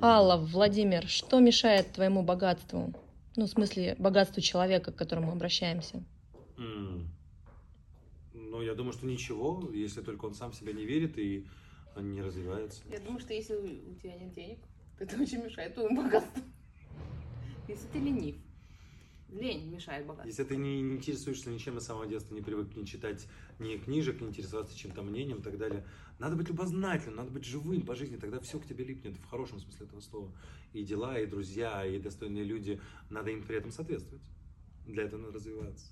Алла, Владимир, что мешает твоему богатству? Ну, в смысле, богатству человека, к которому мы обращаемся. М. Ну, я думаю, что ничего, если только он сам в себя не верит и не развивается. Я думаю, что если у тебя нет денег, то это очень мешает твоему богатству. Если ты ленив. Лень мешает богатству. Если ты не интересуешься ничем с самого детства, не привык не читать ни книжек, не интересоваться чем-то мнением и так далее, надо быть любознательным, надо быть живым по жизни, тогда все к тебе липнет в хорошем смысле этого слова. И дела, и друзья, и достойные люди, надо им при этом соответствовать. Для этого надо развиваться.